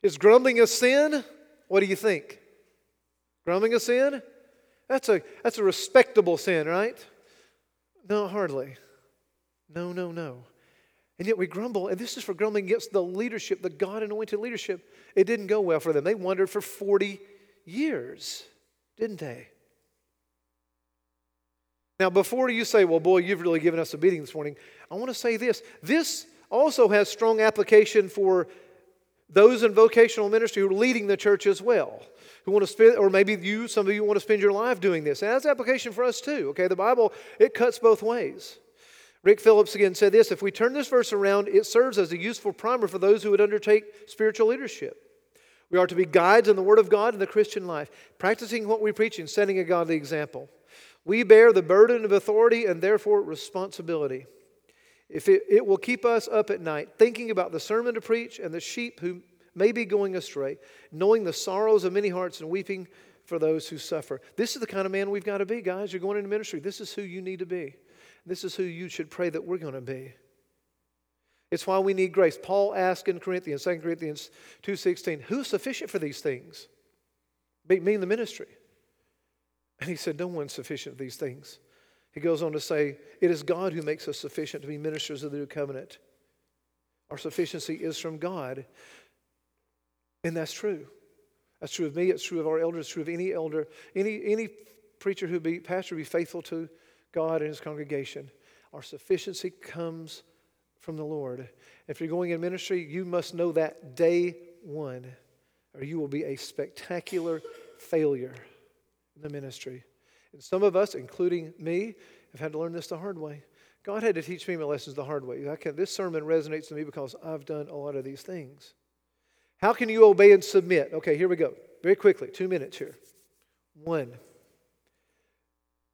Is grumbling a sin? What do you think? Grumbling a sin? That's a, that's a respectable sin, right? No, hardly. No, no, no. And yet we grumble, and this is for grumbling against the leadership, the God anointed leadership. It didn't go well for them. They wandered for 40 years, didn't they? Now, before you say, well, boy, you've really given us a beating this morning, I want to say this. This also has strong application for those in vocational ministry who are leading the church as well, who want to spend, or maybe you, some of you want to spend your life doing this. And that's application for us too, okay? The Bible, it cuts both ways. Rick Phillips again said this if we turn this verse around, it serves as a useful primer for those who would undertake spiritual leadership. We are to be guides in the Word of God in the Christian life, practicing what we preach and setting a godly example. We bear the burden of authority and therefore responsibility. If it, it will keep us up at night, thinking about the sermon to preach and the sheep who may be going astray, knowing the sorrows of many hearts and weeping for those who suffer. This is the kind of man we've got to be, guys. You're going into ministry. This is who you need to be. This is who you should pray that we're going to be. It's why we need grace. Paul asked in Corinthians, 2 Corinthians 2.16, who is sufficient for these things? Mean the ministry. And he said, No one's sufficient for these things. He goes on to say, It is God who makes us sufficient to be ministers of the new covenant. Our sufficiency is from God. And that's true. That's true of me, it's true of our elders, it's true of any elder, any, any preacher who be pastor be faithful to God and his congregation. Our sufficiency comes from the Lord. If you're going in ministry, you must know that day one, or you will be a spectacular failure in the ministry. And some of us, including me, have had to learn this the hard way. God had to teach me my lessons the hard way. Can, this sermon resonates to me because I've done a lot of these things. How can you obey and submit? Okay, here we go. Very quickly, two minutes here. One,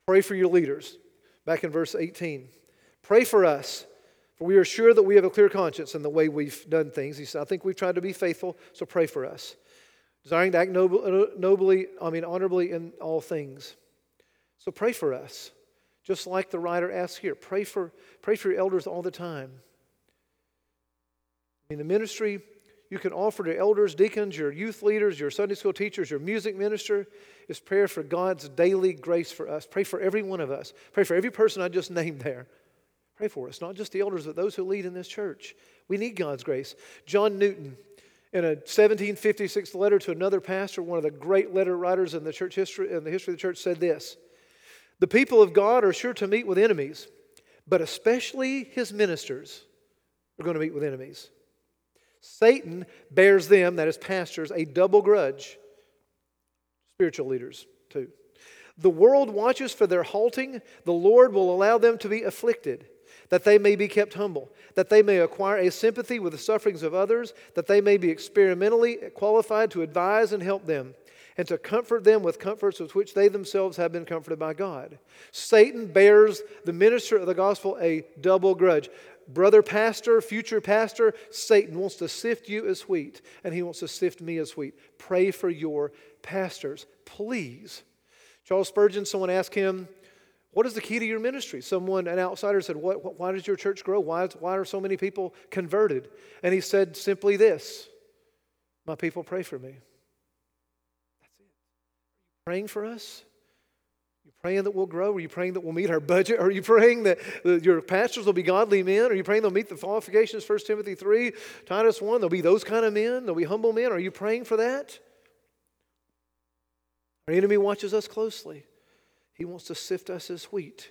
pray for your leaders. Back in verse 18. Pray for us, for we are sure that we have a clear conscience in the way we've done things. He said, I think we've tried to be faithful, so pray for us desiring to act uh, nobly, I mean, honorably in all things. So pray for us, just like the writer asks here. Pray for, pray for your elders all the time. In the ministry, you can offer to elders, deacons, your youth leaders, your Sunday school teachers, your music minister is prayer for God's daily grace for us. Pray for every one of us. Pray for every person I just named there. Pray for us, not just the elders, but those who lead in this church. We need God's grace. John Newton, in a 1756 letter to another pastor, one of the great letter writers in the church history in the history of the church said this: "The people of God are sure to meet with enemies, but especially his ministers are going to meet with enemies. Satan bears them, that is pastors, a double grudge. Spiritual leaders too. The world watches for their halting. The Lord will allow them to be afflicted." that they may be kept humble, that they may acquire a sympathy with the sufferings of others, that they may be experimentally qualified to advise and help them, and to comfort them with comforts with which they themselves have been comforted by God. Satan bears the minister of the gospel a double grudge. Brother pastor, future pastor, Satan wants to sift you as wheat, and he wants to sift me as wheat. Pray for your pastors, please. Charles Spurgeon, someone asked him, what is the key to your ministry? Someone, an outsider, said, what, Why does your church grow? Why, why are so many people converted? And he said simply this My people pray for me. That's it. Are you praying for us? Are you praying that we'll grow? Are you praying that we'll meet our budget? Are you praying that your pastors will be godly men? Are you praying they'll meet the qualifications, 1 Timothy 3, Titus 1? They'll be those kind of men. They'll be humble men. Are you praying for that? Our enemy watches us closely. He wants to sift us as wheat.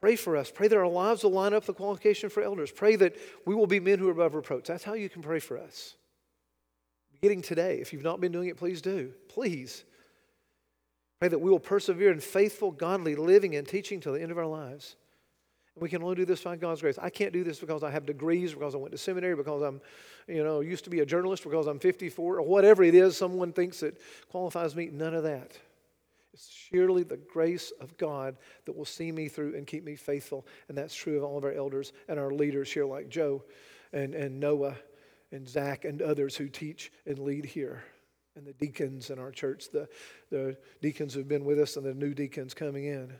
Pray for us. Pray that our lives will line up the qualification for elders. Pray that we will be men who are above reproach. That's how you can pray for us. Beginning today, if you've not been doing it, please do. Please. Pray that we will persevere in faithful, godly living and teaching till the end of our lives. And we can only do this by God's grace. I can't do this because I have degrees, because I went to seminary, because I'm, you know, used to be a journalist, because I'm 54, or whatever it is someone thinks that qualifies me. None of that. It's surely the grace of God that will see me through and keep me faithful. And that's true of all of our elders and our leaders here, like Joe and, and Noah and Zach and others who teach and lead here. And the deacons in our church, the, the deacons who've been with us and the new deacons coming in.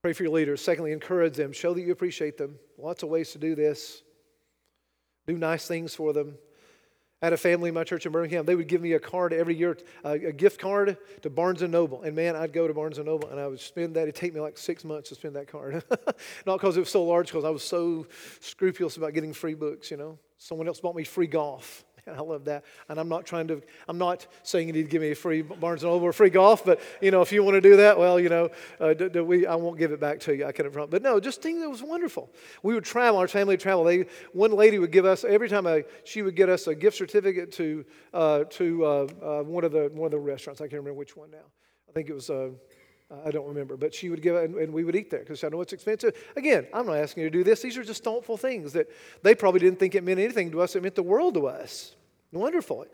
Pray for your leaders. Secondly, encourage them. Show that you appreciate them. Lots of ways to do this. Do nice things for them. I had a family in my church in Birmingham. They would give me a card every year, a gift card to Barnes and Noble. And man, I'd go to Barnes and Noble and I would spend that. It'd take me like six months to spend that card. Not because it was so large, because I was so scrupulous about getting free books. You know, someone else bought me free golf. I love that. And I'm not trying to, I'm not saying you need to give me a free Barnes & Noble or free golf, but, you know, if you want to do that, well, you know, uh, do, do we, I won't give it back to you. I can front. But no, just think it was wonderful. We would travel, our family would travel. They, one lady would give us, every time I, she would get us a gift certificate to, uh, to uh, uh one, of the, one of the restaurants. I can't remember which one now. I think it was, uh, I don't remember, but she would give and, and we would eat there because I know it's expensive. Again, I'm not asking you to do this. These are just thoughtful things that they probably didn't think it meant anything to us. It meant the world to us. Wonderful.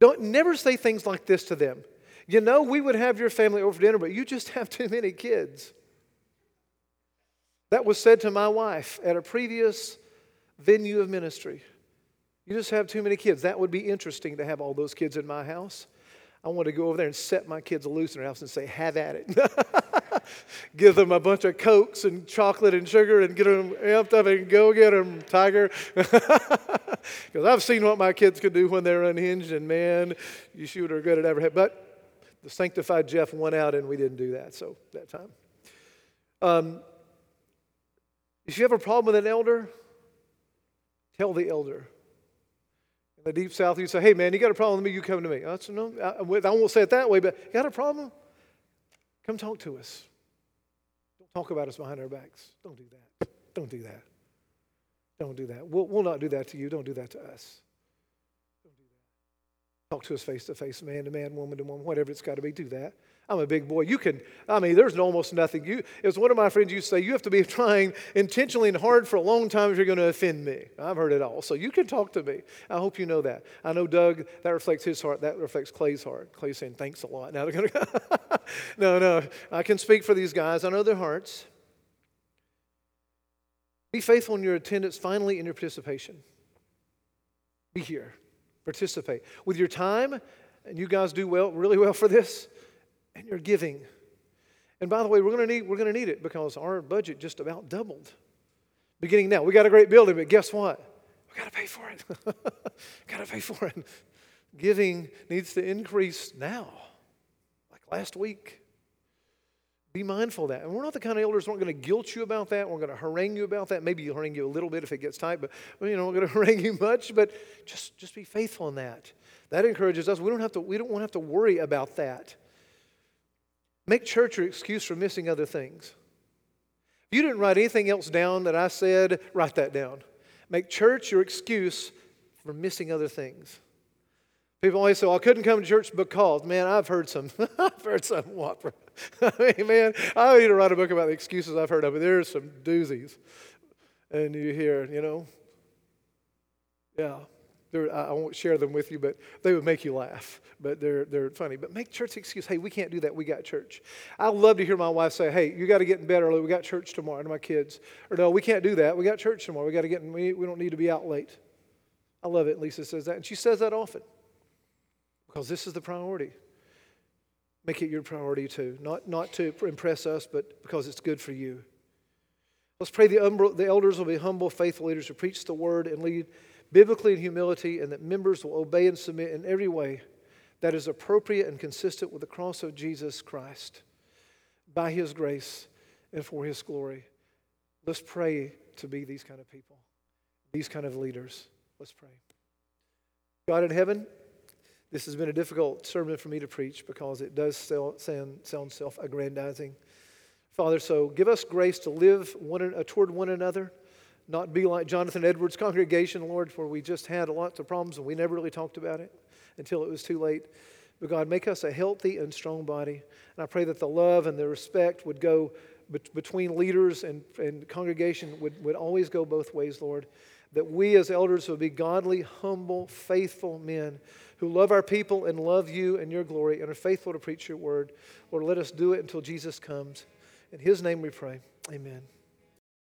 Don't never say things like this to them. You know, we would have your family over for dinner, but you just have too many kids. That was said to my wife at a previous venue of ministry. You just have too many kids. That would be interesting to have all those kids in my house. I want to go over there and set my kids loose in their house and say, have at it. Give them a bunch of cokes and chocolate and sugar and get them amped up and go get them, tiger. Because I've seen what my kids can do when they're unhinged, and man, you shoot are good at everything. But the sanctified Jeff went out, and we didn't do that. So that time. Um, if you have a problem with an elder, tell the elder. The deep south, you say, hey, man, you got a problem with me, you come to me. I, said, no, I, I won't say it that way, but you got a problem? Come talk to us. Don't talk about us behind our backs. Don't do that. Don't do that. Don't do that. We'll, we'll not do that to you. Don't do that to us. Don't do that. Talk to us face to face, man to man, woman to woman, whatever it's got to be. Do that. I'm a big boy. You can, I mean, there's almost nothing. You, as one of my friends used to say, you have to be trying intentionally and hard for a long time if you're going to offend me. I've heard it all. So you can talk to me. I hope you know that. I know Doug, that reflects his heart. That reflects Clay's heart. Clay's saying, thanks a lot. Now they're going to, no, no. I can speak for these guys. I know their hearts. Be faithful in your attendance, finally, in your participation. Be here. Participate. With your time, and you guys do well, really well for this and you're giving. And by the way, we're going to need, we're going to need it because our budget just about doubled. Beginning now, we got a great building, but guess what? We got to pay for it. got to pay for it. Giving needs to increase now, like last week. Be mindful of that. And we're not the kind of elders who aren't going to guilt you about that. We're going to harangue you about that. Maybe you'll harangue you a little bit if it gets tight, but you know, we're going to harangue you much. But just, just be faithful in that. That encourages us. We don't have to. We don't have to worry about that. Make church your excuse for missing other things. If you didn't write anything else down that I said, write that down. Make church your excuse for missing other things. People always say, well, I couldn't come to church because, man, I've heard some, I've heard some whopper. I mean, man, I need to write a book about the excuses I've heard of, but there's some doozies. And you hear, you know, yeah. I won't share them with you, but they would make you laugh. But they're, they're funny. But make church excuse. Hey, we can't do that. We got church. I love to hear my wife say, hey, you got to get in bed early. We got church tomorrow to my kids. Or no, we can't do that. We got church tomorrow. We got to get in, we, we don't need to be out late. I love it. Lisa says that. And she says that often because this is the priority. Make it your priority too. Not, not to impress us, but because it's good for you. Let's pray the, the elders will be humble, faithful leaders who preach the word and lead biblically in humility, and that members will obey and submit in every way that is appropriate and consistent with the cross of Jesus Christ by His grace and for His glory. Let's pray to be these kind of people, these kind of leaders. Let's pray. God in heaven, this has been a difficult sermon for me to preach because it does sound, self aggrandizing. Father, so give us grace to live one, uh, toward one another not be like Jonathan Edwards' congregation, Lord, for we just had lots of problems and we never really talked about it until it was too late. But God, make us a healthy and strong body. And I pray that the love and the respect would go between leaders and, and congregation would, would always go both ways, Lord. That we as elders would be godly, humble, faithful men who love our people and love you and your glory and are faithful to preach your word. Lord, let us do it until Jesus comes. In his name we pray. Amen.